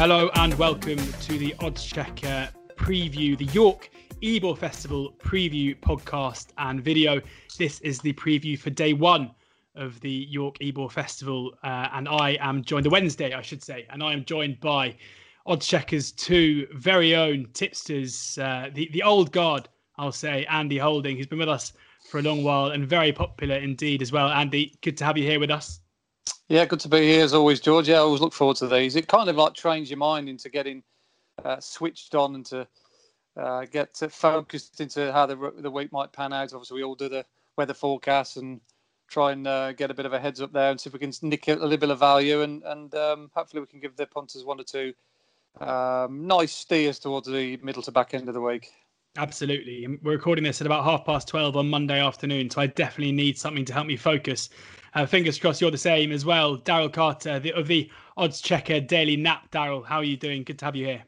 Hello and welcome to the Oddschecker preview, the York Ebor Festival preview podcast and video. This is the preview for day one of the York Ebor Festival, uh, and I am joined the Wednesday, I should say, and I am joined by Oddschecker's two very own tipsters, uh, the the old guard, I'll say, Andy Holding, who's been with us for a long while and very popular indeed as well. Andy, good to have you here with us. Yeah, good to be here as always, George. Yeah, I always look forward to these. It kind of like trains your mind into getting uh, switched on and to uh, get focused into how the the week might pan out. Obviously, we all do the weather forecast and try and uh, get a bit of a heads up there and see if we can nick a little bit of value and and um, hopefully we can give the punters one or two um, nice steers towards the middle to back end of the week. Absolutely. We're recording this at about half past 12 on Monday afternoon, so I definitely need something to help me focus. Uh, fingers crossed you're the same as well. Daryl Carter the, of the Oddschecker Daily Nap. Daryl, how are you doing? Good to have you here.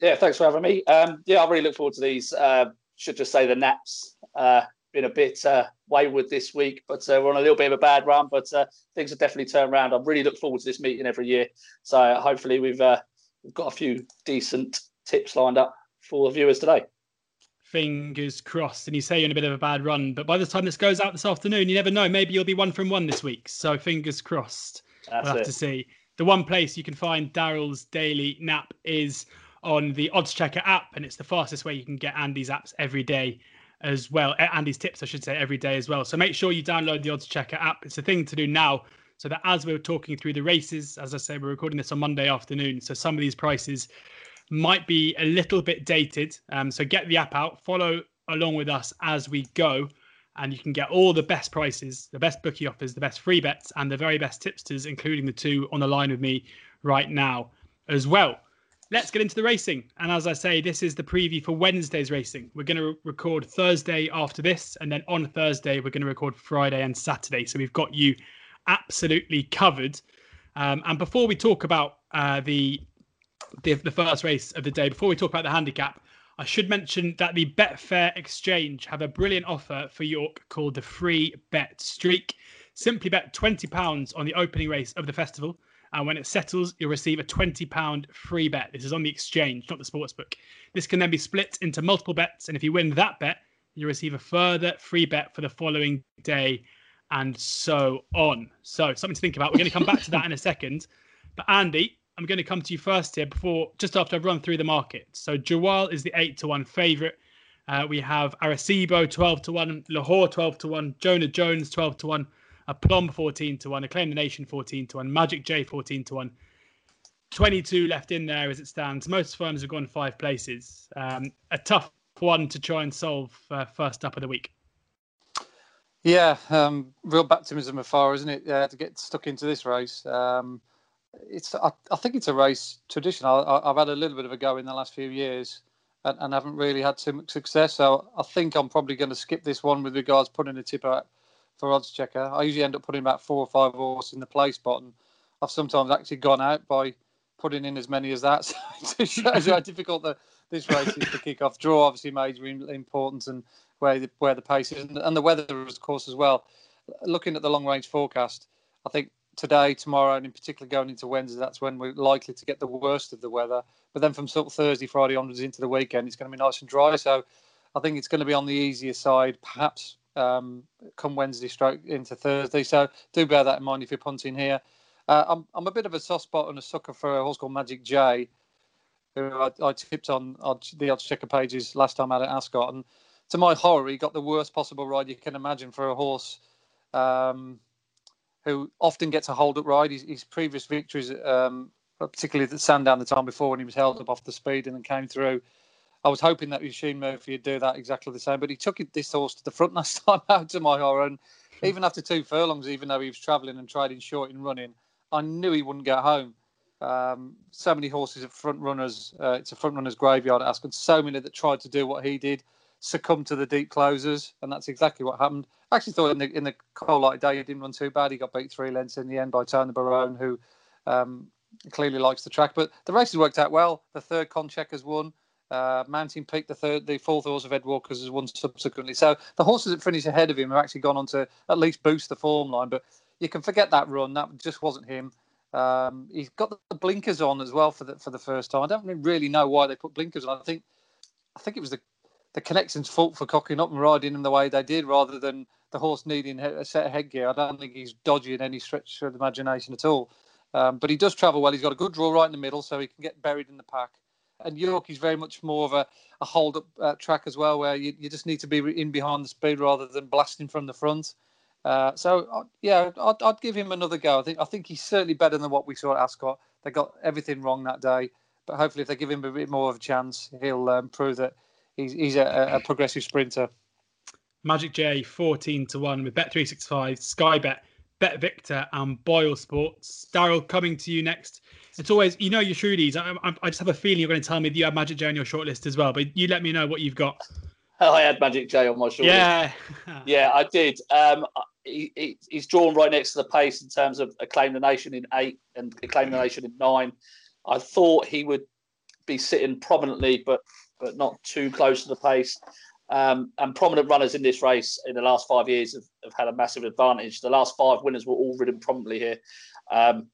Yeah, thanks for having me. Um, yeah, I really look forward to these. Uh, should just say the Naps uh, been a bit uh, wayward this week, but uh, we're on a little bit of a bad run. But uh, things have definitely turned around. I really look forward to this meeting every year. So hopefully we've uh, we've got a few decent tips lined up for the viewers today fingers crossed. And you say you're in a bit of a bad run, but by the time this goes out this afternoon, you never know. Maybe you'll be one from one this week. So fingers crossed. That's we'll have it. to see. The one place you can find Daryl's daily nap is on the Oddschecker app, and it's the fastest way you can get Andy's apps every day as well. Eh, Andy's tips, I should say, every day as well. So make sure you download the Oddschecker app. It's a thing to do now. So that as we're talking through the races, as I say, we're recording this on Monday afternoon. So some of these prices might be a little bit dated. Um, so get the app out, follow along with us as we go, and you can get all the best prices, the best bookie offers, the best free bets, and the very best tipsters, including the two on the line with me right now as well. Let's get into the racing. And as I say, this is the preview for Wednesday's racing. We're going to record Thursday after this, and then on Thursday, we're going to record Friday and Saturday. So we've got you absolutely covered. Um, and before we talk about uh, the the, the first race of the day. Before we talk about the handicap, I should mention that the Betfair Exchange have a brilliant offer for York called the Free Bet Streak. Simply bet £20 on the opening race of the festival. And when it settles, you'll receive a £20 free bet. This is on the exchange, not the sportsbook. This can then be split into multiple bets. And if you win that bet, you receive a further free bet for the following day and so on. So, something to think about. We're going to come back to that in a second. But, Andy, I'm going to come to you first here before just after I've run through the market. So Jawal is the eight to one favorite. Uh, we have Arecibo 12 to 1, Lahore 12 to 1, Jonah Jones 12 to 1, Aplomb 14 to 1, Acclaim the Nation 14 to 1, Magic J 14 to 1. 22 left in there as it stands. Most firms have gone five places. Um, a tough one to try and solve uh, first up of the week. Yeah, um, real baptism of fire, isn't it? Uh, to get stuck into this race. Um, it's I, I, think it's a race tradition. I, have had a little bit of a go in the last few years, and, and haven't really had too much success. So I think I'm probably going to skip this one with regards putting a tip out for Oddschecker. I usually end up putting about four or five horses in the play spot, and I've sometimes actually gone out by putting in as many as that. So it shows how difficult the, this race is to kick off. Draw obviously major importance, and where the, where the pace is, and, and the weather, of course, as well. Looking at the long range forecast, I think today, tomorrow, and in particular going into Wednesday, that's when we're likely to get the worst of the weather. But then from sort of Thursday, Friday onwards into the weekend, it's going to be nice and dry. So I think it's going to be on the easier side, perhaps um, come Wednesday, stroke into Thursday. So do bear that in mind if you're punting here. Uh, I'm, I'm a bit of a soft spot and a sucker for a horse called Magic J, who I, I tipped on, the Oddschecker pages last time out at Ascot. And to my horror, he got the worst possible ride you can imagine for a horse. Um, who often gets a hold up ride. His, his previous victories, um, particularly at Sandown the time before when he was held up off the speed and then came through. I was hoping that Oisin Murphy would do that exactly the same, but he took this horse to the front last time out to my horror. And even after two furlongs, even though he was travelling and trading short in running, I knew he wouldn't get home. Um, so many horses at front runners. Uh, it's a front runners graveyard at. So many that tried to do what he did succumb to the deep closers, and that's exactly what happened. I actually thought in the in the cold light day he didn't run too bad. He got beat three lengths in the end by Tony Barone, who um, clearly likes the track. But the races worked out well. The third Konchek has won. Uh, Mountain Peak, the third, the fourth horse of Ed Walker's has won subsequently. So the horses that finished ahead of him have actually gone on to at least boost the form line. But you can forget that run. That just wasn't him. Um, he's got the blinkers on as well for the for the first time. I don't really know why they put blinkers on. I think I think it was the the connection's fault for cocking up and riding him the way they did, rather than the horse needing a set of headgear. I don't think he's dodgy in any stretch of the imagination at all. Um, but he does travel well. He's got a good draw right in the middle, so he can get buried in the pack. And York is very much more of a, a hold up uh, track as well, where you, you just need to be in behind the speed rather than blasting from the front. Uh, so uh, yeah, I'd, I'd, give him another go. I think I think he's certainly better than what we saw at Ascot. They got everything wrong that day, but hopefully, if they give him a bit more of a chance, he'll um, prove that he's, he's a, a, progressive sprinter. Magic J fourteen to one with Bet three six five, Sky Bet, Bet Victor, and Boyle Sports. Daryl coming to you next. It's always you know your Trudies. I, I, I just have a feeling you're going to tell me that you have Magic J on your shortlist as well, but you let me know what you've got. I had Magic J on my shortlist. Yeah, yeah, I did. Um, he, he, he's drawn right next to the pace in terms of acclaim the nation in eight and acclaim the nation in nine. I thought he would be sitting prominently, but but not too close to the pace. Um, and prominent runners in this race in the last five years have, have, had a massive advantage. The last five winners were all ridden prominently here, um,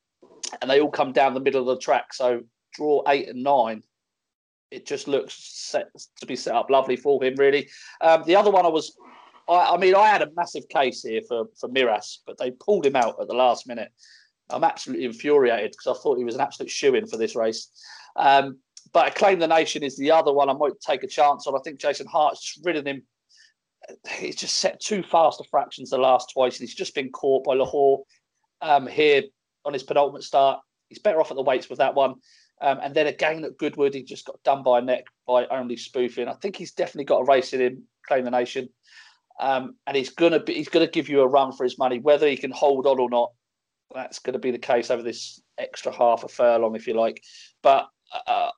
and they all come down the middle of the track. So draw eight and nine, it just looks set to be set up lovely for him. Really, um, the other one I was I, I, mean, I had a massive case here for, for Miraz, but they pulled him out at the last minute. I'm absolutely infuriated because I thought he was an absolute shoe in for this race. Um, but Acclaim the Nation is the other one I might take a chance on. I think Jason Hart's just ridden him. He's just set too fast a fractions the last twice, and he's just been caught by Lahore um, here on his penultimate start. He's better off at the weights with that one. Um, and then again at Goodwood, he just got done by a neck by only spoofing. I think he's definitely got a race in him, Claim the Nation um, and he's gonna be he's gonna give you a run for his money, whether he can hold on or not. That's going to be the case over this extra half a furlong, if you like. But uh,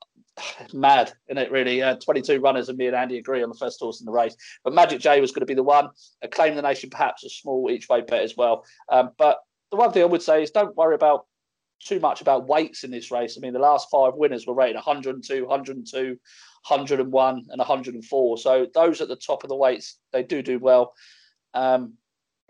mad, isn't it? Really, uh, 22 runners, and me and Andy agree on the first horse in the race. But Magic J was going to be the one. Acclaim the Nation, perhaps a small each way bet as well. Um, but the one thing I would say is don't worry about too much about weights in this race. I mean, the last five winners were rated 102, 102, 101 and 104. So those at the top of the weights, they do do well. Um,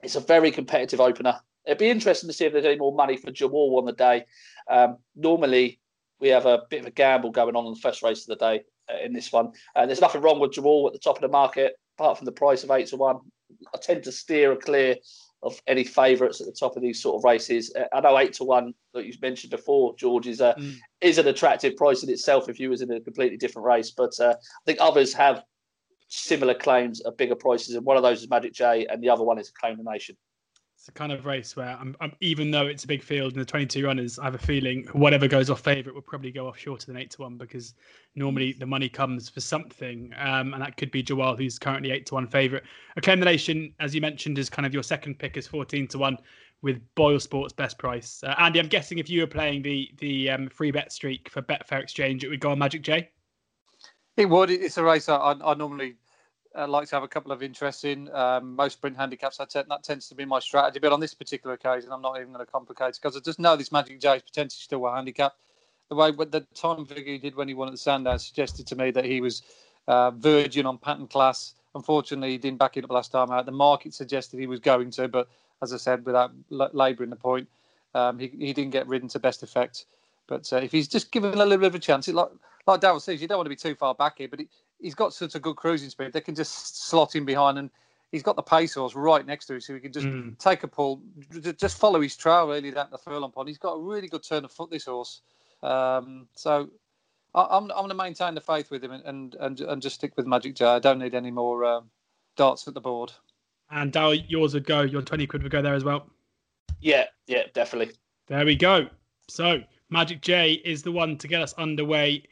it's a very competitive opener. It'd be interesting to see if there's any more money for Jawal on the day. Um, normally, we have a bit of a gamble going on in the first race of the day uh, in this one. Uh, there's nothing wrong with Jawal at the top of the market, apart from the price of eight to one. I tend to steer a clear of any favourites at the top of these sort of races. Uh, I know eight to one that you mentioned before, George, is a mm. is an attractive price in itself if you was in a completely different race. But uh, I think others have similar claims at bigger prices, and one of those is Magic J, and the other one is Claim the Nation it's a kind of race where I'm, I'm, even though it's a big field and the 22 runners, I have a feeling whatever goes off favourite will probably go off shorter than eight to one because normally the money comes for something, um, and that could be Jawal, who's currently eight to one favourite. Acclaim the Nation, as you mentioned, is kind of your second pick is 14 to one with Boyle Sports best price. Uh, Andy, I'm guessing if you were playing the the um, free bet streak for Betfair Exchange, it would go on Magic J. It would. It's a race I, I normally I like to have a couple of interests in. Um, most sprint handicaps, I tend, that tends to be my strategy. But on this particular occasion, I'm not even going to complicate it because I just know this Magic J is potentially still a handicap. The way the time figure he did when he won at the Sandown suggested to me that he was uh, virgin on pattern class. Unfortunately, he didn't back it up last time out. The market suggested he was going to, but as I said, without labouring the point, um, he, he didn't get ridden to best effect. But uh, if he's just given a little bit of a chance, it, like like Daryl says, you don't want to be too far back here, but he, he's got such a good cruising speed. They can just slot him behind, and he's got the pace horse right next to him, so he can just mm. take a pull, just follow his trail really down the furlong pond. He's got a really good turn of foot, this horse. Um, so I, am I'm, I'm going to maintain the faith with him and, and and just stick with Magic J. I don't need any more um, darts at the board. And Daryl, yours would go. Your twenty quid would go there as well. Yeah, yeah, definitely. There we go. So Magic J is the one to get us underway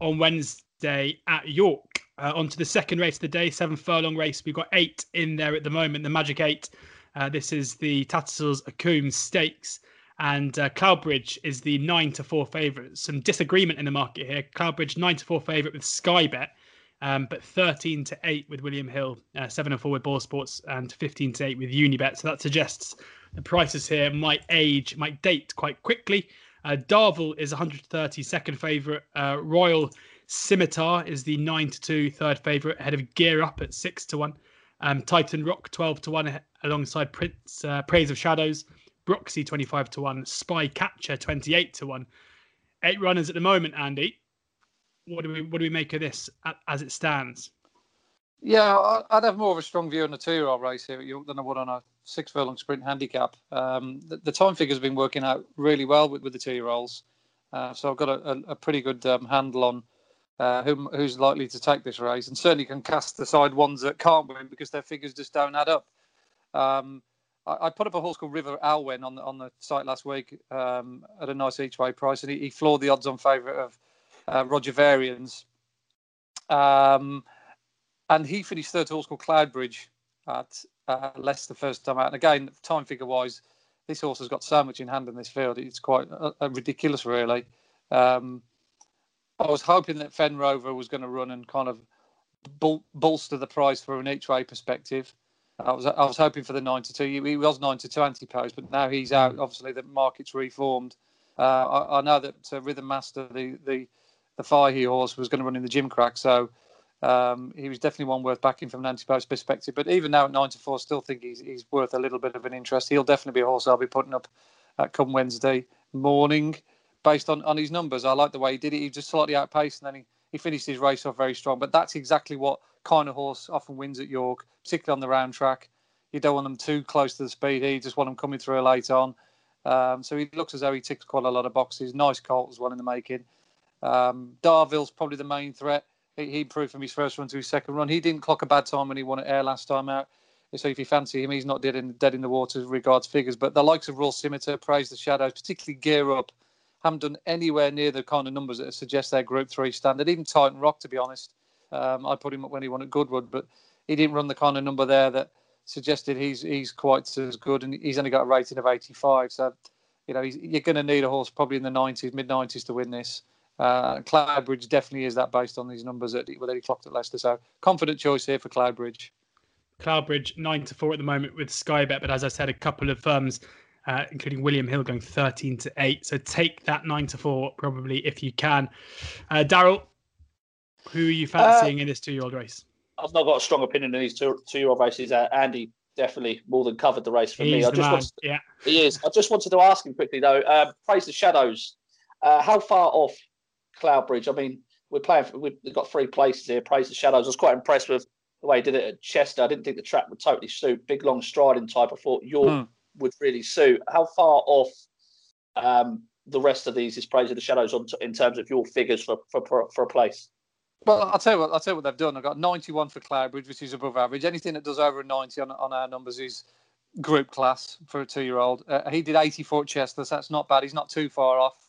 on Wednesday at York. Uh, on to the second race of the day, seven furlong race. We've got eight in there at the moment, the Magic Eight. Uh, this is the Tattersall's Acomb Stakes. And uh, Cloudbridge is the nine to four favourite. Some disagreement in the market here. Cloudbridge nine to four favourite with Sky Bet, um, but thirteen to eight with William Hill, uh, seven and four with Boyle Sports, and fifteen to eight with Unibet. So that suggests the prices here might age, might date quite quickly. Uh, Darvel is 130 second favourite. Uh, Royal Scimitar is the 9 to two third favourite, ahead of Gear Up at 6 to 1. Um, Titan Rock 12 to 1 alongside Prince uh, Praise of Shadows. Broxy 25 to 1, Spy Catcher 28 to 1. Eight runners at the moment, Andy. What do we what do we make of this as it stands? Yeah, I'd have more of a strong view on the two-year-old race here at York than I would on a six furlong sprint handicap. Um, the, the, time figures have been working out really well with, with the two-year-olds, uh, so I've got a, a, a pretty good um, handle on uh, who, who's likely to take this race, and certainly can cast aside ones that can't win because their figures just don't add up. Um, I, I, put up a horse called River Alwyn on the on the site last week um, at a nice each way price, and he, he floored the odds on favourite of uh, Roger Varians. Um, and he finished third to horse called Cloudbridge at uh, Leicester first time out. And again, time figure wise, this horse has got so much in hand in this field. It's quite uh ridiculous, really. Um, I was hoping that Fen Rover was going to run and kind of bol- bolster the price from an each way perspective. I was I was hoping for the nine to two. He was nine to two anti post, but now he's out. Obviously, the market's reformed. Uh, I, I, know that uh, Rhythm Master, the the the Fahey horse, was going to run in the Gimcrack, so um, he was definitely one worth backing from an anti-post perspective. But even now at 94, still think he's, he's worth a little bit of an interest. He'll definitely be a horse I'll be putting up at come Wednesday morning based on, on his numbers. I like the way he did it. He just slightly outpaced and then he, he finished his race off very strong. But that's exactly what kind of horse often wins at York, particularly on the round track. You don't want them too close to the speed. You just want them coming through late on. Um, so he looks as though he ticks quite a lot of boxes. Nice colt as well in the making. Um, Darvel's probably the main threat he improved from his first run to his second run. He didn't clock a bad time when he won at Ayr last time out. So if you fancy him, he's not dead in dead in the water as regards figures. But the likes of Royal Scimitar, Praise the Shadows, particularly Gear Up, haven't done anywhere near the kind of numbers that suggest their Group Three standard. Even Titan Rock, to be honest, um, I put him up when he won at Goodwood, but he didn't run the kind of number there that suggested he's he's quite as good, and he's only got a rating of 85. So, you know, you're going to need a horse probably in the 90s, mid 90s to win this. Uh, Cloudbridge definitely is that based on these numbers that he, that he clocked at Leicester. So confident choice here for Cloudbridge. Cloudbridge nine to four at the moment with Sky Bet, but as I said, a couple of firms, uh, including William Hill, going thirteen to eight. So take that nine to four probably if you can. Uh, Daryl, who are you fancying uh, in this two-year-old race? I've not got a strong opinion in these two two-year-old races. Uh, Andy definitely more than covered the race for He's me. I just man. wanted, yeah, he is. I just wanted to ask him quickly though. Uh, praise the shadows. Uh, how far off Cloudbridge. I mean, we're playing. For, we've got three places here. Praise the Shadows. I was quite impressed with the way he did it at Chester. I didn't think the track would totally suit. Big long striding type. I thought York hmm. Would really suit. How far off um, the rest of these is Praise of the Shadows on t- in terms of your figures for, for for a place? Well, I'll tell you what. I'll tell you what they've done. I've got 91 for Cloudbridge, which is above average. Anything that does over a 90 on, on our numbers is group class for a two-year-old. Uh, he did 84 at Chester, so that's not bad. He's not too far off.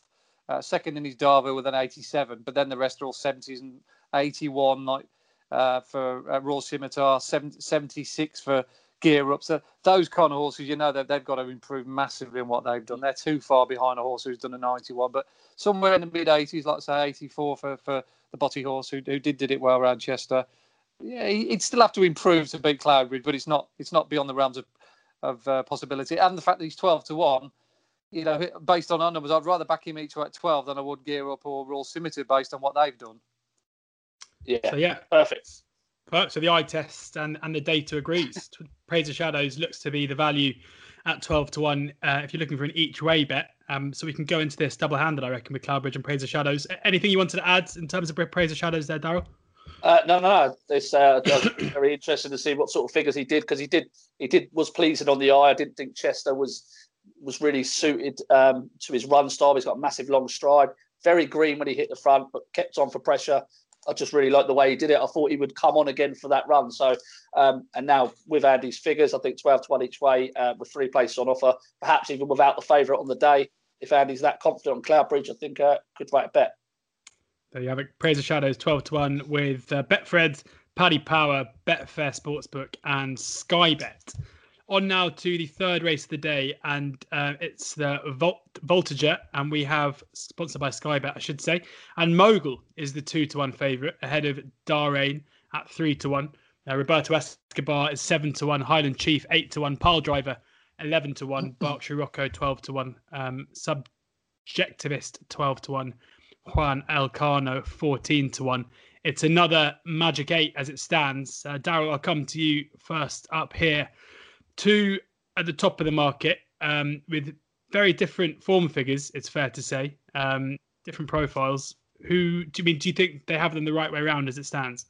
Uh, second in his Darvo with an 87, but then the rest are all 70s and 81, like uh, for uh, Royal Scimitar, 76 for Gear Up. So those kind of horses, you know, that they've got to improve massively in what they've done. They're too far behind a horse who's done a 91, but somewhere in the mid 80s, like say 84 for, for the Botti horse who, who did did it well around Chester. Yeah, he'd still have to improve to beat Cloudbridge, but it's not it's not beyond the realms of of uh, possibility. And the fact that he's 12 to one you know, based on our numbers, I'd rather back him each at 12 than I would Gear Up or Royal Scimitar based on what they've done. Yeah. So, yeah. Perfect. So the eye test and, and the data agrees. Praise of Shadows looks to be the value at 12 to 1 uh, if you're looking for an each way bet. Um, so we can go into this double handed, I reckon, with Cloudbridge and Praise of Shadows. Anything you wanted to add in terms of Praise of Shadows there, Daryl? Uh, no, no. It's uh, very interesting to see what sort of figures he did because he did he did was pleasing on the eye. I didn't think Chester was was really suited um, to his run style. He's got massive long stride, very green when he hit the front, but kept on for pressure. I just really like the way he did it. I thought he would come on again for that run. So, um, and now with Andy's figures, I think 12 to 1 each way uh, with three places on offer, perhaps even without the favourite on the day. If Andy's that confident on Cloudbridge, I think uh, could write a bet. There you have it. Praise of Shadows 12 to 1 with uh, Betfred, Paddy Power, Betfair Sportsbook, and Sky Bet on now to the third race of the day, and uh, it's the Volt- Voltigeur, and we have sponsored by Skybet, I should say. And Mogul is the two to one favourite ahead of Darrain at three to one. Uh, Roberto Escobar is seven to one. Highland Chief eight to one. Pyledriver eleven to one. Berkshire Rocco twelve to one. Um, Subjectivist twelve to one. Juan Elcano fourteen to one. It's another magic eight as it stands. Uh, Daryl, I'll come to you first up here two at the top of the market. um, with very different form figures. It's fair to say, um, different profiles. Who do you mean? Do you think they have them the right way around as it stands?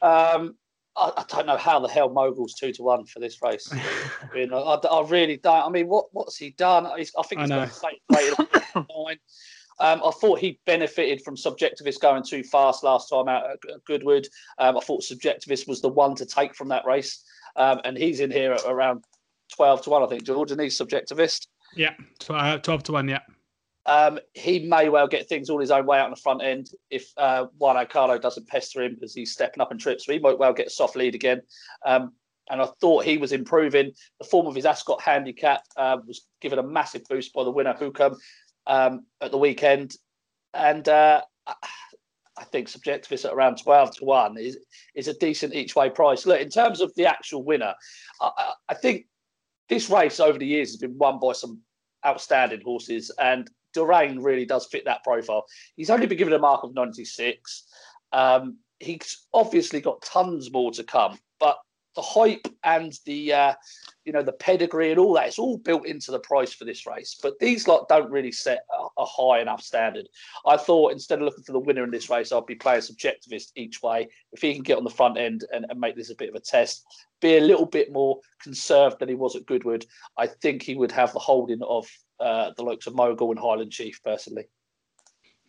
Um, I, I, don't know how the hell Mogul's two to one for this race. I, mean, I, I, really don't. I mean, what what's he done? He's, I think he's got the same rate um, I thought he benefited from Subjectivist going too fast last time out at Goodwood. Um, I thought Subjectivist was the one to take from that race, um, and he's in here at around twelve to one, I think. George, and he's Subjectivist. Yeah, uh, twelve to one. Yeah. Um, he may well get things all his own way out on the front end if uh, Juan Elcano doesn't pester him because he's stepping up and trips. So he might well get a soft lead again. Um, and I thought he was improving. The form of his Ascot handicap uh, was given a massive boost by the winner, Hukum, um, at the weekend. And uh, I think Subjectivist at around 12 to 1 is, is a decent each way price. Look, in terms of the actual winner, I, I think this race over the years has been won by some outstanding horses. And Durain really does fit that profile. He's only been given a mark of 96. Um, he's obviously got tons more to come, but the hype and the uh, you know the pedigree and all that it's all built into the price for this race. But these lot don't really set a, a, high enough standard. I thought instead of looking for the winner in this race i'd be playing subjectivist each way. If he can get on the front end and, and make this a bit of a test be a little bit more conserved than he was at goodwood i think he would have the holding of uh, the likes of mogul and highland chief personally.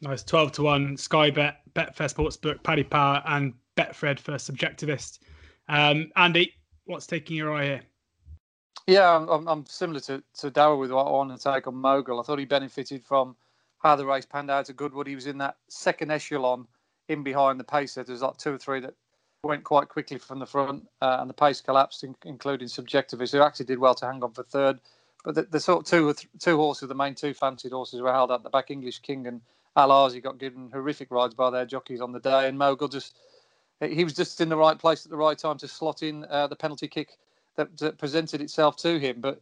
Nice. 12 to 1 sky bet betfair sportsbook paddy power and betfred for subjectivist um, Andy, what's taking your eye here? Yeah, I'm, I'm similar to, to Daryl with what I want to take on Mogul. I thought he benefited from how the race panned out at Goodwood. He was in that second echelon in behind the pace. There's like two or three that went quite quickly from the front, uh, and the pace collapsed, in, including Subjectivist, who actually did well to hang on for third. But the, the sort of two two horses, the main two fancied horses, were held at the back. English King and Al He got given horrific rides by their jockeys on the day, and Mogul just he was just in the right place at the right time to slot in uh, the penalty kick that, that, presented itself to him. But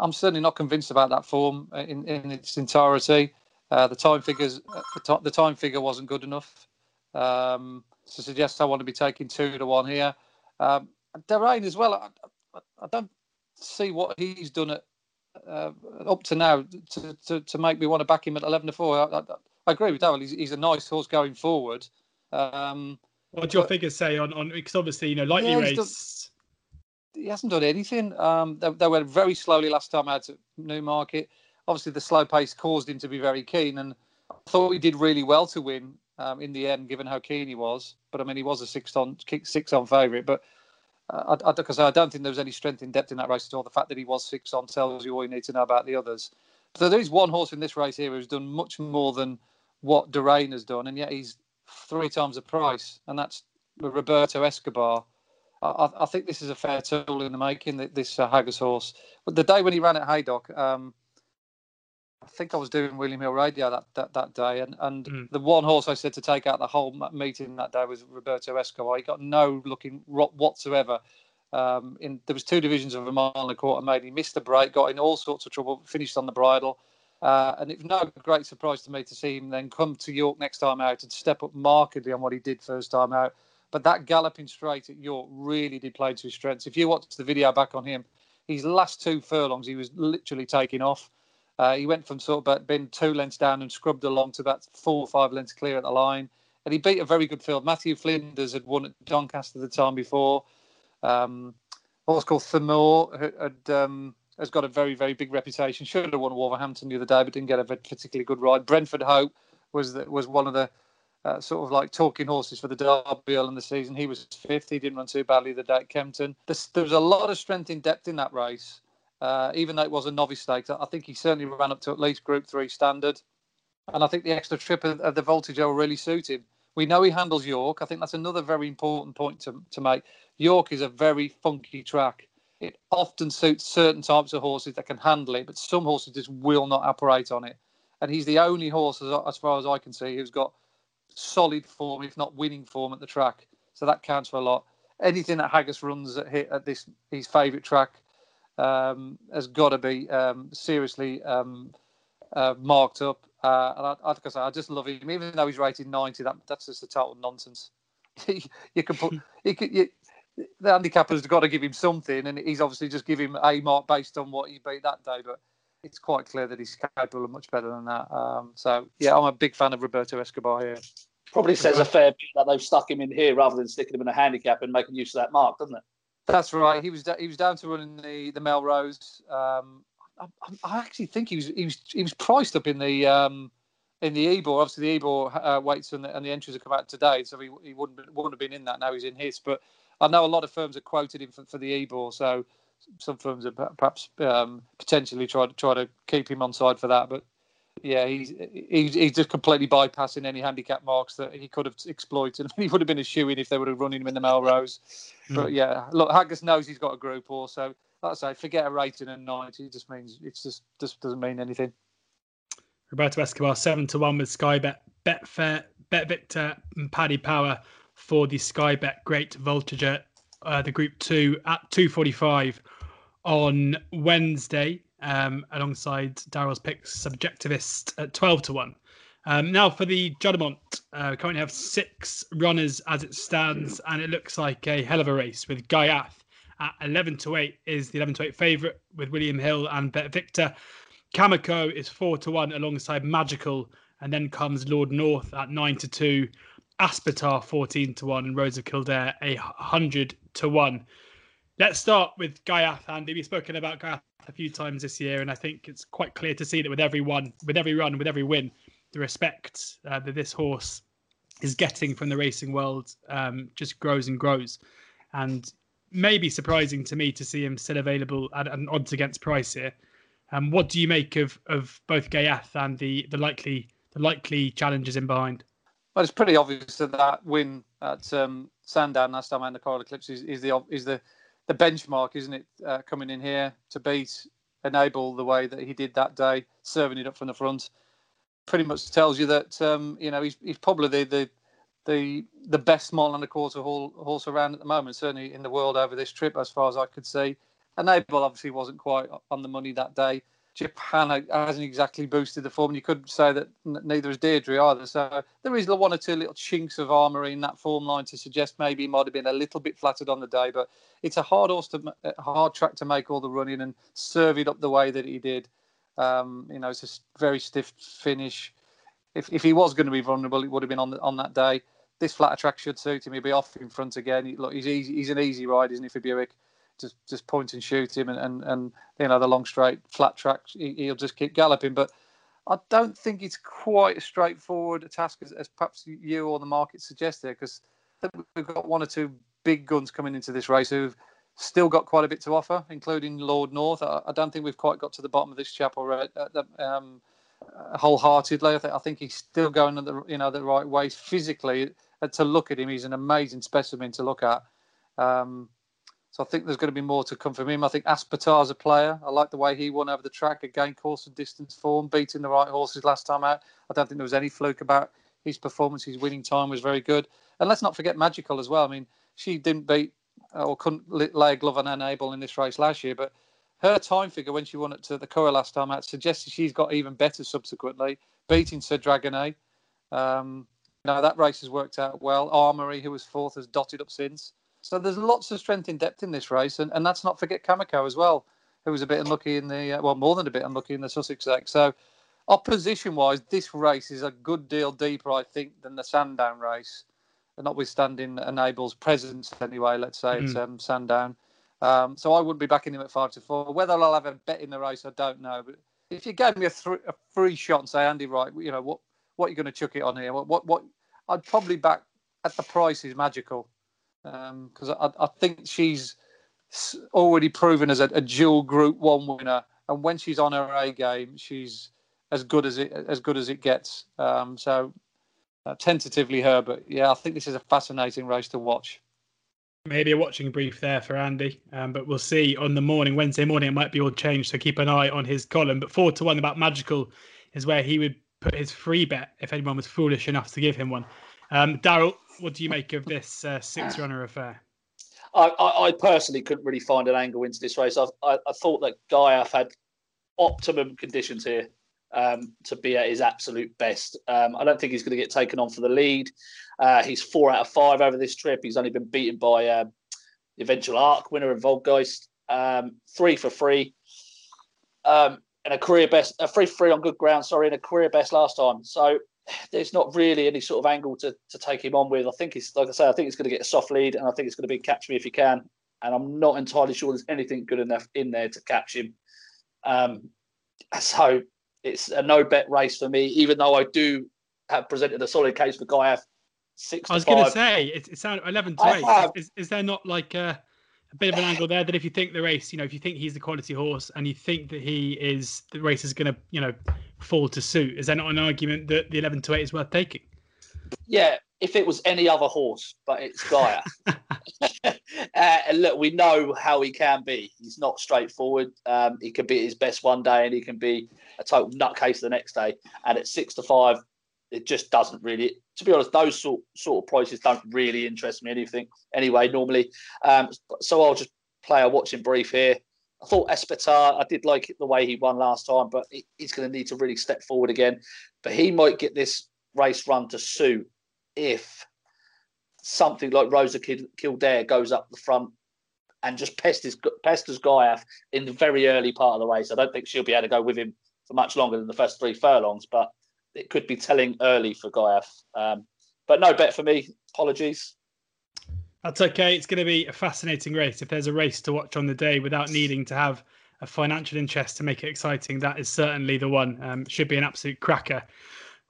I'm certainly not convinced about that form in, in its entirety. Uh, the time figures, uh, the, the, time figure wasn't good enough um, to suggest I want to be taking two to one here. Um, as well. I, I, I, don't see what he's done at, uh, up to now to, to, to, make me want to back him at eleven to four. I, I agree with Daryl. He's, he's, a nice horse going forward. Um, what do your figures say on on because obviously you know lightly yeah, raced. Done, he hasn't done anything. Um, they, they, went very slowly last time out at Newmarket. Obviously, the slow pace caused him to be very keen, and I thought he did really well to win um, in the end, given how keen he was. But I mean, he was a six on six on favourite, but. Uh, I, I, I don't think there was any strength in depth in that race at all. The fact that he was six on tells you all you need to know about the others. So there is one horse in this race here who's done much more than what Durain has done, and yet he's three times the price, and that's Roberto Escobar. I, I, think this is a fair tool in the making. This uh, Haggas horse, but the day when he ran at Haydock, um, I think I was doing William Hill Radio that that, that day, and and mm. the one horse I said to take out the whole meeting that day was Roberto Escobar. He got no looking whatsoever. Um, in there was two divisions of a mile and a quarter made. He missed the break, got in all sorts of trouble, finished on the bridle. Uh, and it's no great surprise to me to see him then come to York next time out and step up markedly on what he did first time out. But that galloping straight at York really did play to his strengths. If you watch the video back on him, his last two furlongs, he was literally taking off. Uh, he went from sort of being two lengths down and scrubbed along to about four or five lengths clear at the line. And he beat a very good field. Matthew Flinders had won at Doncaster the time before. Um, what's called Thamor had um, has got a very, very big reputation. Should have won Wolverhampton the other day, but didn't get a particularly good ride. Brentford Hope was the, was one of the uh, sort of like talking horses for the Derby early in the season. He was fifth. He didn't run too badly the day at Kempton. There's, there was a lot of strength in depth in that race, uh, even though it was a novice stakes. I think he certainly ran up to at least Group Three standard, and I think the extra trip of, of the voltage will really suit him. We know he handles York. I think that's another very important point to, to make. York is a very funky track it often suits certain types of horses that can handle it, but some horses just will not operate on it. And he's the only horse, as, as far as I can see, who's got solid form, if not winning form, at the track. So that counts for a lot. Anything that Haggas runs at, at this his favourite track um, has got to be um, seriously um, uh, marked up. Uh, and I, like I say, I just love him, even though he's rated 90. That that's just a total nonsense. you can put you could you, the handicapper's got to give him something, and he's obviously just give him a mark based on what he beat that day. But it's quite clear that he's capable of much better than that. Um, so yeah, I'm a big fan of Roberto Escobar here. Probably says a fair bit that they've stuck him in here rather than sticking him in a handicap and making use of that mark, doesn't it? That's right. He was he was down to running the the Melrose. Um, I, I, actually think he was he was he was priced up in the um, in the Ebor. Obviously, the Ebor uh, weights and the, and the entries have come out today, so he, he wouldn't wouldn't have been in that. Now he's in his. But I know a lot of firms are quoted him for, for the Ebor, so some firms are perhaps um, potentially tried to try to keep him on side for that. But yeah, he's he's, he's just completely bypassing any handicap marks that he could have exploited. he would have been a shoe in if they would have run him in the Melrose. Mm. But yeah, look, Haggas knows he's got a group also. Like I say, forget a rating and ninety. It just means it just just doesn't mean anything. Roberto Escobar seven to one with Sky Bet, Betfair, Bet Victor, and Paddy Power for the Sky Bet Great Voltigeur, uh, the Group Two at two forty five on Wednesday um, alongside Daryl's picks, Subjectivist at 12 to 1. Um, now for the Juddmonte, uh, we currently have six runners as it stands, and it looks like a hell of a race with Ghaiyyath at 11 to 8 is the 11 to 8 favourite with William Hill and Bet Victor. Kameko is 4 to 1 alongside Magical, and then comes Lord North at 9 to 2, Aspetar 14 to 1, and Rose of Kildare a 100 to 1. Let's start with Ghaiyyath, Andy. We've spoken about Ghaiyyath a few times this year, and I think it's quite clear to see that with every one, with every run, with every win, the respect uh, that this horse is getting from the racing world um, just grows and grows. And maybe surprising to me to see him still available at an odds against price here. Um, what do you make of of both Ghaiyyath and the the likely the likely challenges in behind? Well, it's pretty obvious that that win at um, Sandown last time and the Coral Eclipse is, is the is the the benchmark, isn't it? Uh, coming in here to beat Enable the way that he did that day, serving it up from the front, pretty much tells you that um, you know he's he's probably the the the, the best mile and a quarter horse around at the moment, certainly in the world over this trip, as far as I could see. Enable obviously wasn't quite on the money that day, Japan hasn't exactly boosted the form. And you could say that neither has Deirdre either. So there is one or two little chinks of armour in that form line to suggest maybe he might have been a little bit flattered on the day. But it's a hard horse to hard track to make all the running and serve it up the way that he did. Um, you know, it's a very stiff finish. If, if he was going to be vulnerable, it would have been on the, on that day. This flatter track should suit him. He'll be off in front again. Look, he's easy, he's an easy ride, isn't he, for Buick? Just just point and shoot him, and and, and you know the long straight flat tracks, he, will just keep galloping. But I don't think it's quite as straightforward a task as, as perhaps you or the market suggest there, because we've got one or two big guns coming into this race who've still got quite a bit to offer, including Lord North. I, I don't think we've quite got to the bottom of this chap already. Uh, um, wholeheartedly, I think, I think he's still going the you know the right way physically. Uh, to look at him, he's an amazing specimen to look at. Um, so I think there's going to be more to come from him. I think Aspetar's a player. I like the way he won over the track, again, course and distance form, beating the right horses last time out. I don't think there was any fluke about his performance. His winning time was very good. And let's not forget Magical as well. I mean, she didn't beat uh, or couldn't lay a glove on in this race last year, but her time figure when she won it to the Curragh last time out suggested she's got even better subsequently, beating Sir Dragonet. Um, now that race has worked out well. Armory, who was fourth, has dotted up since. So there's lots of strength in depth in this race, and, and that's not forget Kameko as well, who was a bit unlucky in the uh, well more than a bit unlucky in the Sussex X. So opposition wise, this race is a good deal deeper, I think, than the Sandown race, notwithstanding Enable's presence anyway. Let's say mm. it's um, Sandown. Um, so I wouldn't be backing him at five to four. Whether I'll have a bet in the race, I don't know. But if you gave me a, th- a free shot and say, Andy, right, you know what, what are you going to chuck it on here? What, what, what? I'd probably back at the price is magical because um, I, I, think she's already proven as a, a, dual Group One winner, and when she's on her A game, she's as good as it as good as it gets. Um, so uh, tentatively her, but yeah, I think this is a fascinating race to watch. Maybe a watching brief there for Andy, um, but we'll see on the morning, Wednesday morning, it might be all changed. So keep an eye on his column. But four to one about Magical is where he would put his free bet if anyone was foolish enough to give him one. Um, Daryl, what do you make of this uh, six runner affair? I, I, I, personally couldn't really find an angle into this race. I, I, I thought that Ghaiyyath had optimum conditions here um, to be at his absolute best. Um, I don't think he's going to get taken on for the lead. Uh, he's four out of five over this trip. He's only been beaten by um, eventual Arc winner of Waldgeist, Um, three for free. Um, and a career best, a free free on good ground, sorry, and a career best last time. So there's not really any sort of angle to, to take him on with. I think it's like I say, I think it's going to get a soft lead, and I think it's going to be catch me if you can. And I'm not entirely sure there's anything good enough in there to catch him. Um, so it's a no bet race for me, even though I do have presented a solid case for Ghaiyyath. Six. I was going to say it's, it sounds eleven to eight. Is, is, there not like a, a, bit of an angle there that if you think the race, you know, if you think he's the quality horse and you think that he is the race is going to, you know, fall to suit, is there not an argument that the eleven to eight is worth taking? Yeah, if it was any other horse, but it's Gaia. uh, and look, we know how he can be. He's not straightforward. Um, he can be his best one day, and he can be a total nutcase the next day. And at six to five, it just doesn't really. To be honest, those sort sort of prices don't really interest me anything anyway. Normally, um, so I'll just play a watching brief here. I thought Aspetar, I did like the way he won last time, but he's going to need to really step forward again. But he might get this race run to suit if something like Rose of Kildare goes up the front and just pesters pesters Ghaiyyath in the very early part of the race. I don't think she'll be able to go with him for much longer than the first three furlongs, but it could be telling early for Ghaiyyath. Um, but no bet for me. Apologies. That's okay. It's going to be a fascinating race. If there's a race to watch on the day without needing to have a financial interest to make it exciting, that is certainly the one. Um, should be an absolute cracker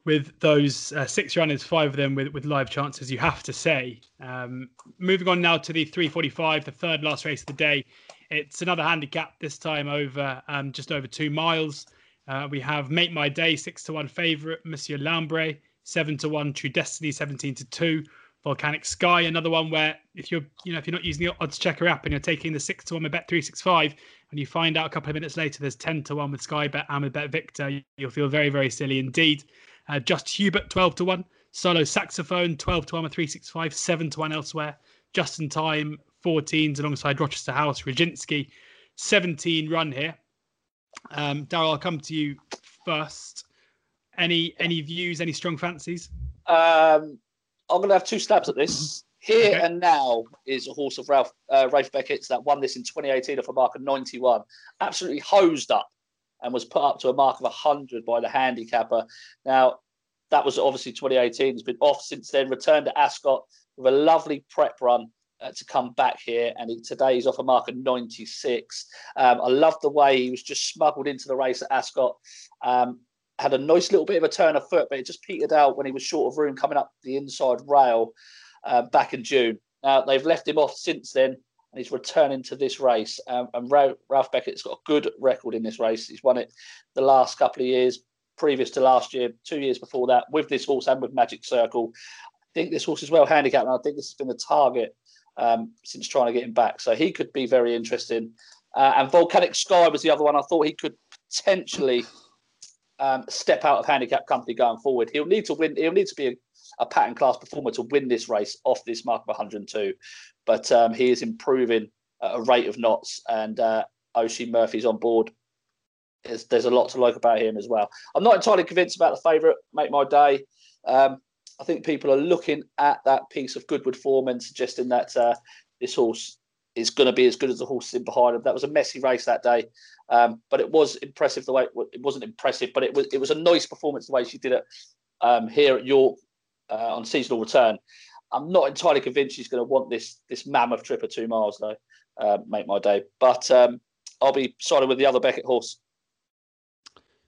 with those uh, six runners, five of them with, with live chances, you have to say. Um, moving on now to the 345, the third last race of the day. It's another handicap, this time over um, just over two miles. Uh, we have Make My Day, six to one favourite, Monsieur Lambrays, seven to one, True Destiny, 17 to two. Volcanic Sky, another one where if you're, you know, if you're not using the odds checker app and you're taking the six to one with Bet three six five, and you find out a couple of minutes later there's ten to one with Sky Bet and with Bet Victor, you'll feel very very silly indeed. Uh, Just Hubert, 12 to 1. Solo Saxophone, 12 to 1 with 365, 7 to 1 elsewhere. Just in Time, 14s alongside Rochester House, Rajinsky, 17 run here. Um, Daryl, I'll come to you first. Any any views, any strong fancies? Um, I'm going to have two stabs at this. Here okay. and now is a horse of Ralph uh, Rafe Beckett's that won this in 2018 off a mark of 91. Absolutely hosed up and was put up to a mark of 100 by the handicapper. Now, that was obviously 2018. He's been off since then, returned to Ascot with a lovely prep run uh, to come back here. And he, today he's off a mark of 96. Um, I love the way he was just smuggled into the race at Ascot. Um, had a nice little bit of a turn of foot, but it just petered out when he was short of room coming up the inside rail uh, back in June. Now, they've left him off since then and he's returning to this race. Um, and Ralph Beckett's got a good record in this race. He's won it the last couple of years, previous to last year, two years before that, with this horse and with Magic Circle. I think this horse is well handicapped, and I think this has been the target um, since trying to get him back. So he could be very interesting. Uh, and Volcanic Sky was the other one. I thought he could potentially um, step out of handicap company going forward. He'll need to win. He'll need to be a, a pattern class performer to win this race off this mark of 102 but um, he is improving at a rate of knots, and uh, Oisin Murphy's on board. There's, there's a lot to like about him as well. I'm not entirely convinced about the favourite, Make My Day. Um, I think people are looking at that piece of Goodwood form and suggesting that uh, this horse is going to be as good as the horse in behind him. That was a messy race that day, um, but it was impressive the way it wasn't impressive, but it was it was a nice performance the way she did it um, here at York uh, on seasonal return. I'm not entirely convinced she's going to want this this mammoth trip of two miles though. Uh, make my day, but um, I'll be siding with the other Beckett horse.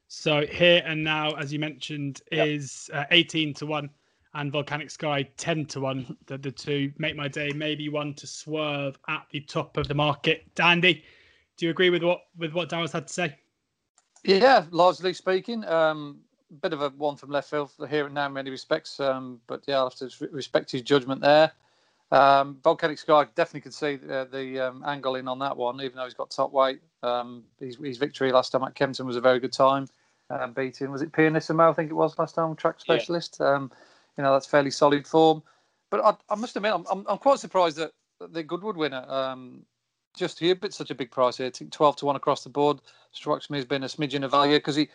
So here and now, as you mentioned, yep. is uh, 18 to one, and Volcanic Sky 10 to one. The, the two make my day. Maybe one to swerve at the top of the market. Dandy, do you agree with what with what Daryl's had to say? Yeah, largely speaking. Um, bit of a one from left field here and now in many respects. Um, but yeah, I'll have to respect his judgment there. Um, Volcanic Sky definitely could see the, the um, angle in on that one, even though he's got top weight. Um, his, his, victory last time at Kempton was a very good time, um, beating was it Pianissimo? I think it was last time, track specialist. Yeah. Um, you know that's fairly solid form. But I, I must admit, I'm, I'm, I'm, quite surprised that the Goodwood winner um, just here, but such a big price here. I think 12 to one across the board strikes me as being a smidgen of value because he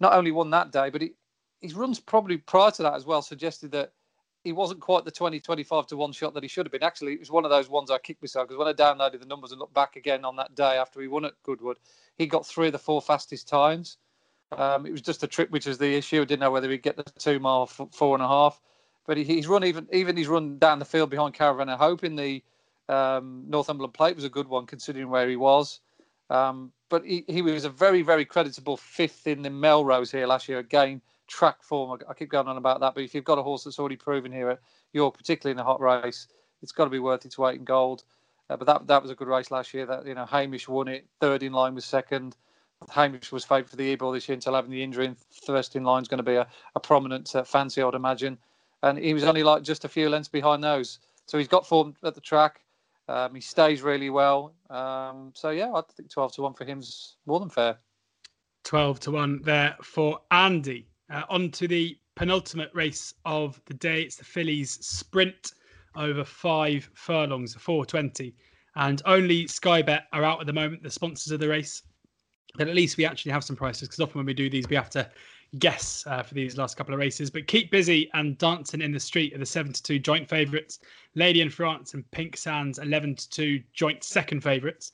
not only won that day, but he, his runs probably prior to that as well suggested that he wasn't quite the 20, 25 to one shot that he should have been. Actually, it was one of those ones I kicked myself because when I downloaded the numbers and looked back again on that day after he won at Goodwood, he got three of the four fastest times. Um, it was just a trip, which was the issue. I didn't know whether he'd get the two mile, four and a half. But he, he's run even even he's run down the field behind Caravan of Hope in the um, Northumberland Plate was a good one considering where he was. Um, but he, he was a very very creditable fifth in the Melrose here last year. Again, track form. I, keep going on about that, but if you've got a horse that's already proven here at York, particularly in a hot race, it's got to be worth its weight in gold. Uh, but that that was a good race last year. That you know Hamish won it. Third in line was second. Hamish was favourite for the Ebor this year until having the injury. And line is going to be a, a prominent uh, fancy, I'd imagine. And he was only like just a few lengths behind those. So he's got form at the track. Um, he stays really well. Um, so yeah, I think twelve to one for him is more than fair. Twelve to one there for Andy. Uh, on to the penultimate race of the day. It's the Fillies Sprint over five furlongs, 420. And only Sky Bet are out at the moment, the sponsors of the race. But at least we actually have some prices because often when we do these, we have to guess uh, for these last couple of races. But Keep Busy and Dancing in the Street are the 7 to 2 joint favourites. Lady in France and Pink Sands 11 to 2 joint second favourites.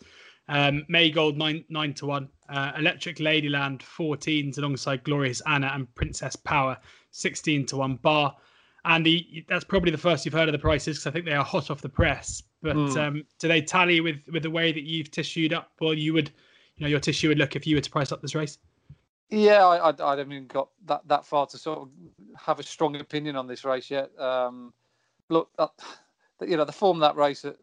Um, Maygold nine nine to one. Uh, Electric Ladyland 14s alongside Glorious Anna and Princess Power 16 to one. Bar Andy, that's probably the first you've heard of the prices because I think they are hot off the press. But mm. um, do they tally with with the way that you've tissued up? Well, you would, you know, your tissue would look if you were to price up this race. Yeah, I, I, I haven't even got that that far to sort of have a strong opinion on this race yet. Um, look, uh, you know, the form that race at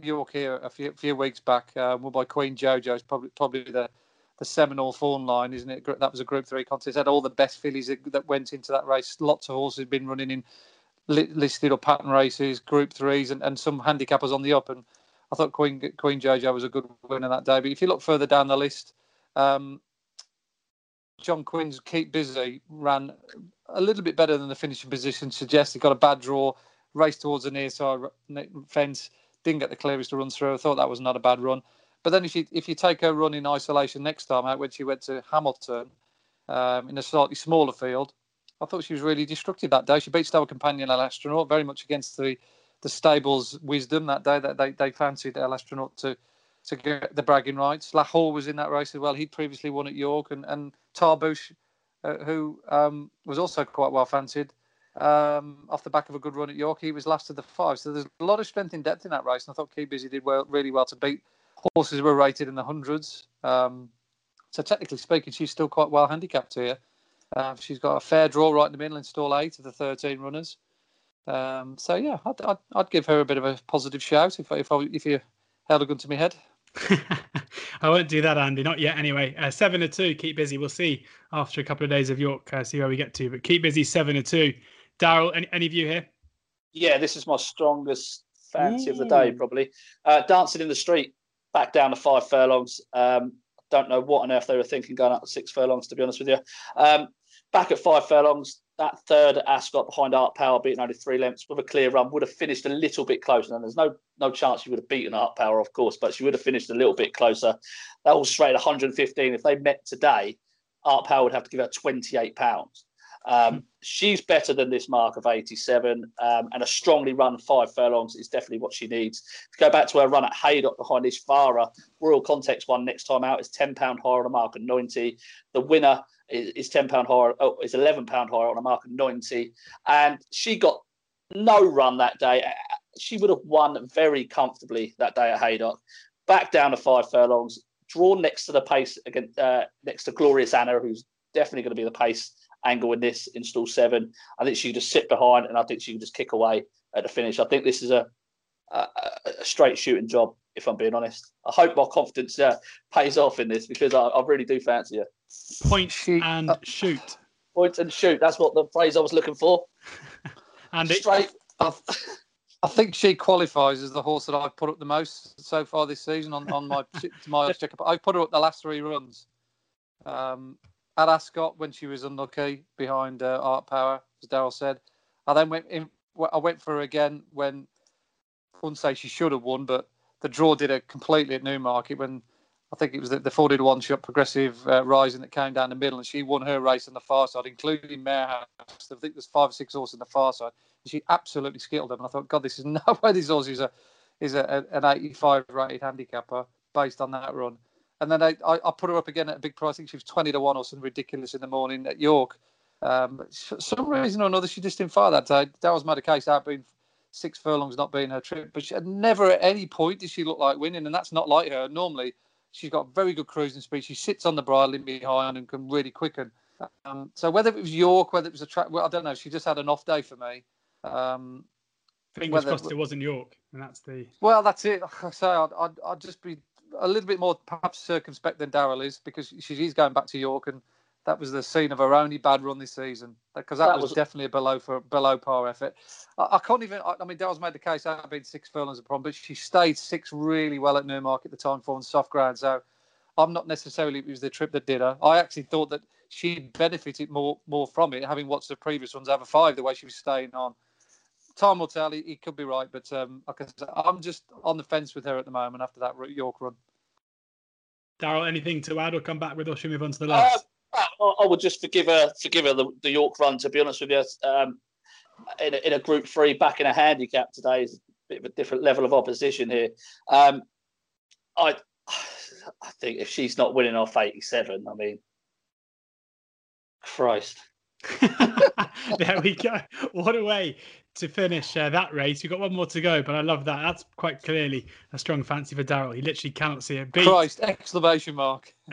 York here a few, few weeks back, uh, won by Queen Jojo is probably probably the the seminal form line, isn't it? That was a Group Three contest. Had all the best fillies that, that went into that race. Lots of horses been running in listed or pattern races, Group Threes, and, and some handicappers on the up. And I thought Queen Queen Jojo was a good winner that day. But if you look further down the list, um, John Quinn's Keep Busy ran a little bit better than the finishing position suggests. He got a bad draw, raced towards the near side fence didn't get the clearest to run through. I thought that was not a bad run. But then if you if you take her run in isolation next time out when she went to Hamilton um, in a slightly smaller field, I thought she was really destructive that day. She beat Star Companion El Astronaute very much against the the stable's wisdom that day. That they, they fancied El Astronaute to to get the bragging rights. Lahore was in that race as well. He'd previously won at York, and and Tarboosh, uh, who um, was also quite well fancied, um, off the back of a good run at York. He was last of the five. So there's a lot of strength in depth in that race. And I thought Keep Busy did well, really well to beat horses were rated in the hundreds. Um, so technically speaking, she's still quite well handicapped here. Uh, she's got a fair draw right in the middle in stall eight of the 13 runners. Um, so yeah, I'd, I'd, I'd, give her a bit of a positive shout if if, I, if you held a gun to my head. I won't do that, Andy. Not yet, anyway. Uh, seven or two. Keep busy. We'll see after a couple of days of York. Uh, see where we get to. But keep busy. Seven or two. Daryl, any, any of you here? Yeah, this is my strongest fancy Ooh. of the day, probably. Uh, Dancing in the Street, back down to five furlongs. Um, don't know what on earth they were thinking going up to six furlongs, to be honest with you. Um, back at five furlongs, that third Ascot behind Art Power, beating only three lengths with a clear run, would have finished a little bit closer. And there's no no chance she would have beaten Art Power, of course, but she would have finished a little bit closer. That was straight 115. If they met today, Art Power would have to give her 28 pounds. Um, she's better than this mark of 87, um, and a strongly run five furlongs is definitely what she needs. To go back to her run at Haydock behind Ishvara, Royal Context one next time out is £10 higher on a mark of 90. The winner is, is £10 higher, oh, is £11 higher on a mark of 90. And she got no run that day. She would have won very comfortably that day at Haydock. Back down to five furlongs, drawn next to the pace against uh, next to Glorious Anna, who's definitely going to be the pace angle in this in stall seven. I think she can just sit behind and I think she can just kick away at the finish. I think this is a, a, a straight shooting job, if I'm being honest. I hope my confidence uh, pays off in this because I, I really do fancy her. Point and uh, shoot. Point and shoot. That's what the phrase I was looking for. and straight. I, I think she qualifies as the horse that I've put up the most so far this season on, on my my checkup. I've put her up the last three runs. Um, at Ascot when she was unlucky behind uh, Art Power, as Daryl said. I then went in. I went for her again when I wouldn't say she should have won, but the draw did her completely at Newmarket when I think it was the, the 40 to 1 shot progressive uh, rising that came down the middle, and she won her race on the far side, including Marehouse. I think there's five or six horses on the far side. And she absolutely skittled them. And I thought, God, this is no way this horse is, a, is a, an 85 rated handicapper based on that run. And then I, I, put her up again at a big price. I think she was 20 to 1 or something ridiculous in the morning at York. Um, for some reason or another, she just didn't fire that day. That was a case out being six furlongs not being her trip. But she had never at any point did she look like winning. And that's not like her. Normally, She's got very good cruising speed. She sits on the bridle in behind and can really quicken. Um, so whether it was York, whether it was a track, well, I don't know. She just had an off day for me. Um, Fingers whether, crossed it wasn't York, and that's the. Well, that's it. So I'd, I'd, I'd just be a little bit more perhaps circumspect than Daryl is because she's going back to York and that was the scene of her only bad run this season because that, that was, was, definitely a below for below par effort. I, I can't even. I, I mean, Dale's made the case I've been six furlongs a problem, but she stayed six really well at Newmarket at the time for on soft ground. So I'm not necessarily it was the trip that did her. I actually thought that she benefited more more from it, having watched the previous ones have a five the way she was staying on. Time will tell. He, he could be right, but um, like I said, I'm just on the fence with her at the moment after that York run. Daryl, anything to add or come back with, or should we move on to the last? Uh, I would just forgive her, forgive her the, the York run. To be honest with you, um, in, a, in a Group Three, back in a handicap today is a bit of a different level of opposition here. Um, I, I think if she's not winning off eighty-seven, I mean, Christ. there we go. What a way to finish uh, that race. We've got one more to go, but I love that. That's quite clearly a strong fancy for Daryl. He literally cannot see it beat. Christ! Exclamation mark.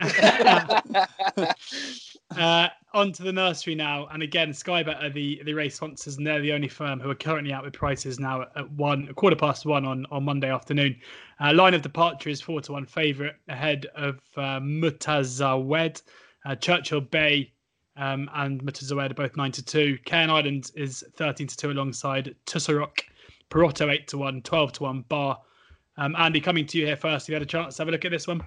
uh, on to the nursery now, and again, Skybet are the the race sponsors, and they're the only firm who are currently out with prices now at one a quarter past one on on Monday afternoon. Uh, line of departure is four to one favourite ahead of uh, Mutazawed. Uh, Churchill Bay um, and Mutazawed are both 9 to 2. Cairn Island is 13 to 2 alongside Tussarock. Perotto 8 to 1, 12 to 1, Bar. Um, Andy, coming to you here first. You had a chance to have a look at this one?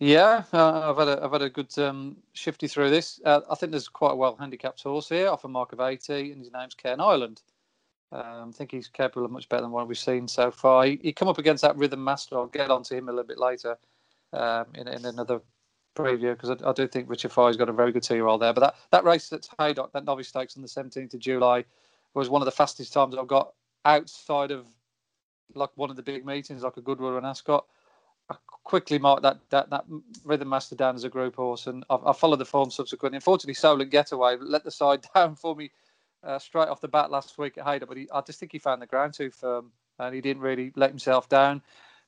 Yeah, uh, I've had a I've had a good um, shifty through this. Uh, I think there's quite a well handicapped horse here, off a mark of 80, and his name's Cairn Island. Um, I think he's capable of much better than what we've seen so far. He, he come up against that Rhythm Master. I'll get onto him a little bit later um, in, in another preview because I, I, do think Richard Fahey's got a very good two-year-old there. But that, that race at Haydock, that novice stakes on the 17th of July, was one of the fastest times I've got outside of like one of the big meetings, like a Goodwood and Ascot. I quickly marked that that, that Rhythm Master down as a group horse, and I, I followed the form subsequently. Unfortunately, Solent Getaway let the side down for me uh, straight off the bat last week at Haydock, but he, I just think he found the ground too firm, and he didn't really let himself down.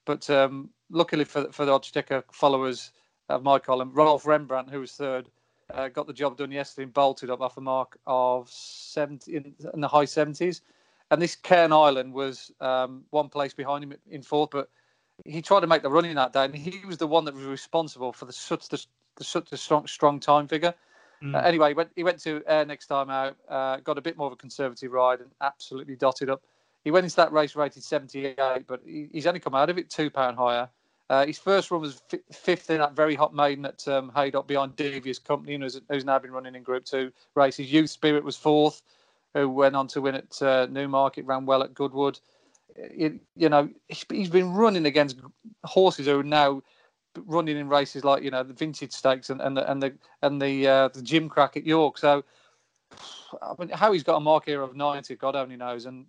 But um, luckily for for the Oddschecker followers, of my column. Rolf Rembrandt, who was third, uh, got the job done yesterday and bolted up off a mark of 70 in, in the high 70s. And this Cairn Island was um, one place behind him in fourth, but he tried to make the running that day, and he was the one that was responsible for the such the, the such a strong strong time figure. Mm. Uh, anyway, he went, he went to Ayr next time out, uh, got a bit more of a conservative ride, and absolutely dotted up. He went into that race rated 78, but he, he's only come out of it two pound higher. Uh, his first run was f- fifth in that very hot maiden at um, Haydock behind Devious Company, who's, who's, now been running in Group Two races. Youth Spirit was fourth, who went on to win at uh, Newmarket, ran well at Goodwood. It, you know, he's been running against horses who are now running in races like you know the Vintage Stakes and, and the and the and the uh, the Gimcrack at York. So, I mean, how he's got a mark here of ninety, God only knows. And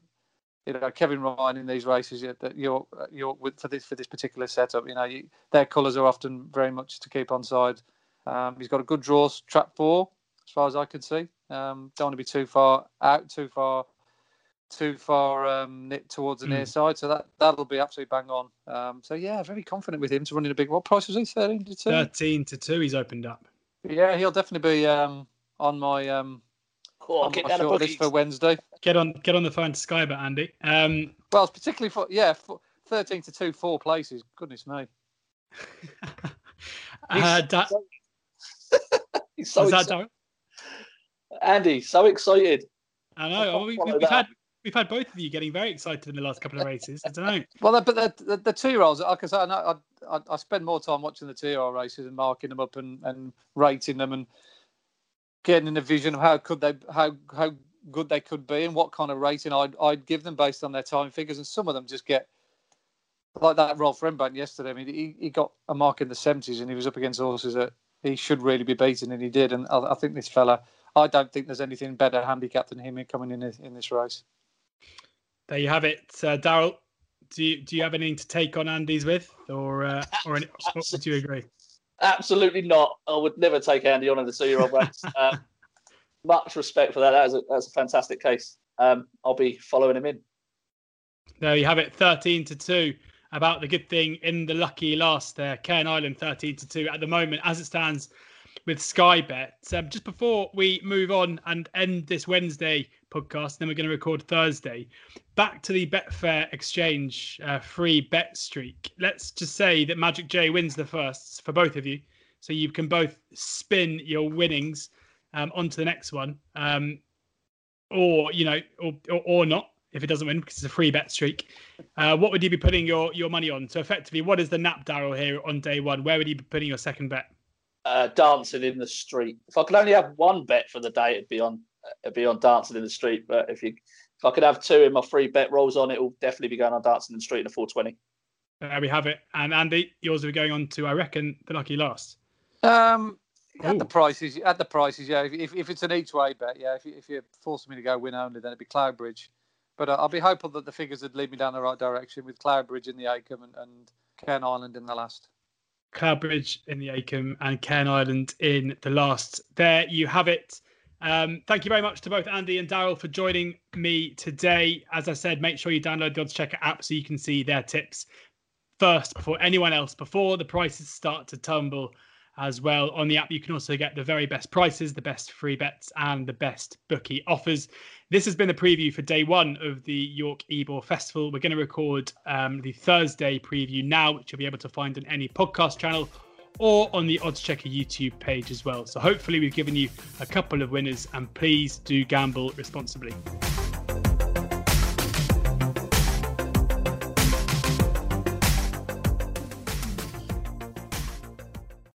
you know Kevin Ryan in these races that you're you're with for this for this particular setup. You know you, their colours are often very much to keep on side. Um, he's got a good draw trap four as far as I can see. Um, don't want to be too far out, too far, too far um, towards the mm. near side. So that that'll be absolutely bang on. Um, so yeah, very confident with him to run in a big. What price was he? Thirteen to two. Thirteen to two. He's opened up. Yeah, he'll definitely be um, on my Cool. I'll get down list for Wednesday. Get on, get on the phone to Skybet, Andy. Um, well, it's particularly for yeah, for thirteen to two, four places. Goodness me. uh, da- He's so excited. Andy, so excited. I know. we, have had we've had both of you getting very excited in the last couple of races. I don't know. Well, but the, the, the two year olds, like I say, I, I, I, spend more time watching the two year old races and marking them up and, and rating them and getting in a vision of how could they how how good they could be and what kind of rating I'd I'd give them based on their time figures. And some of them just get like that Rolf Rembrandt yesterday. I mean, he, he got a mark in the seventies, and he was up against horses that he should really be beaten, and he did. And I, I think this fella, I don't think there's anything better handicapped than him coming in in this race. There you have it, uh, Daryl. Do you do you have anything to take on Andy's with, or uh, or, any, or would you agree? Absolutely not. I would never take Andy on in the two-year-old race. Um, much respect for that. That is a, that's a fantastic case. Um, I'll be following him in. There you have it, thirteen to two. About the good thing in the lucky last there, Cairn Island, thirteen to two at the moment as it stands with Sky Bet. Um, just before we move on and end this Wednesday podcast, then we're going to record Thursday. Back to the Betfair Exchange uh, free bet streak. Let's just say that Magic J wins the first for both of you, so you can both spin your winnings um, onto the next one, um, or you know, or, or, or not if it doesn't win because it's a free bet streak. Uh, what would you be putting your your money on? So effectively, what is the nap Daryl here on day one? Where would you be putting your second bet? Uh, dancing in the street. If I could only have one bet for the day, it'd be on it'd be on dancing in the street. But if you if I could have two in my free bet rolls on, it will definitely be going on dancing in the street in a 420. There we have it. And Andy, yours will be going on to I reckon the lucky last. Um, at the prices, at the prices, yeah. If, if, it's an each way bet, yeah. If you, if you're forcing me to go win only, then it'd be Cloudbridge. But uh, I'll be hopeful that the figures would lead me down the right direction with Cloudbridge in the Acomb and, and Cairn Island in the last. Cloudbridge in the Acomb and Cairn Island in the last. There you have it. Um, thank you very much to both Andy and Daryl for joining me today. As I said, make sure you download the Odds Checker app so you can see their tips first before anyone else, before the prices start to tumble as well. On the app, you can also get the very best prices, the best free bets, and the best bookie offers. This has been the preview for day one of the York Ebor Festival. We're going to record um, the Thursday preview now, which you'll be able to find on any podcast channel or on the Odds Checker YouTube page as well. So hopefully we've given you a couple of winners and please do gamble responsibly.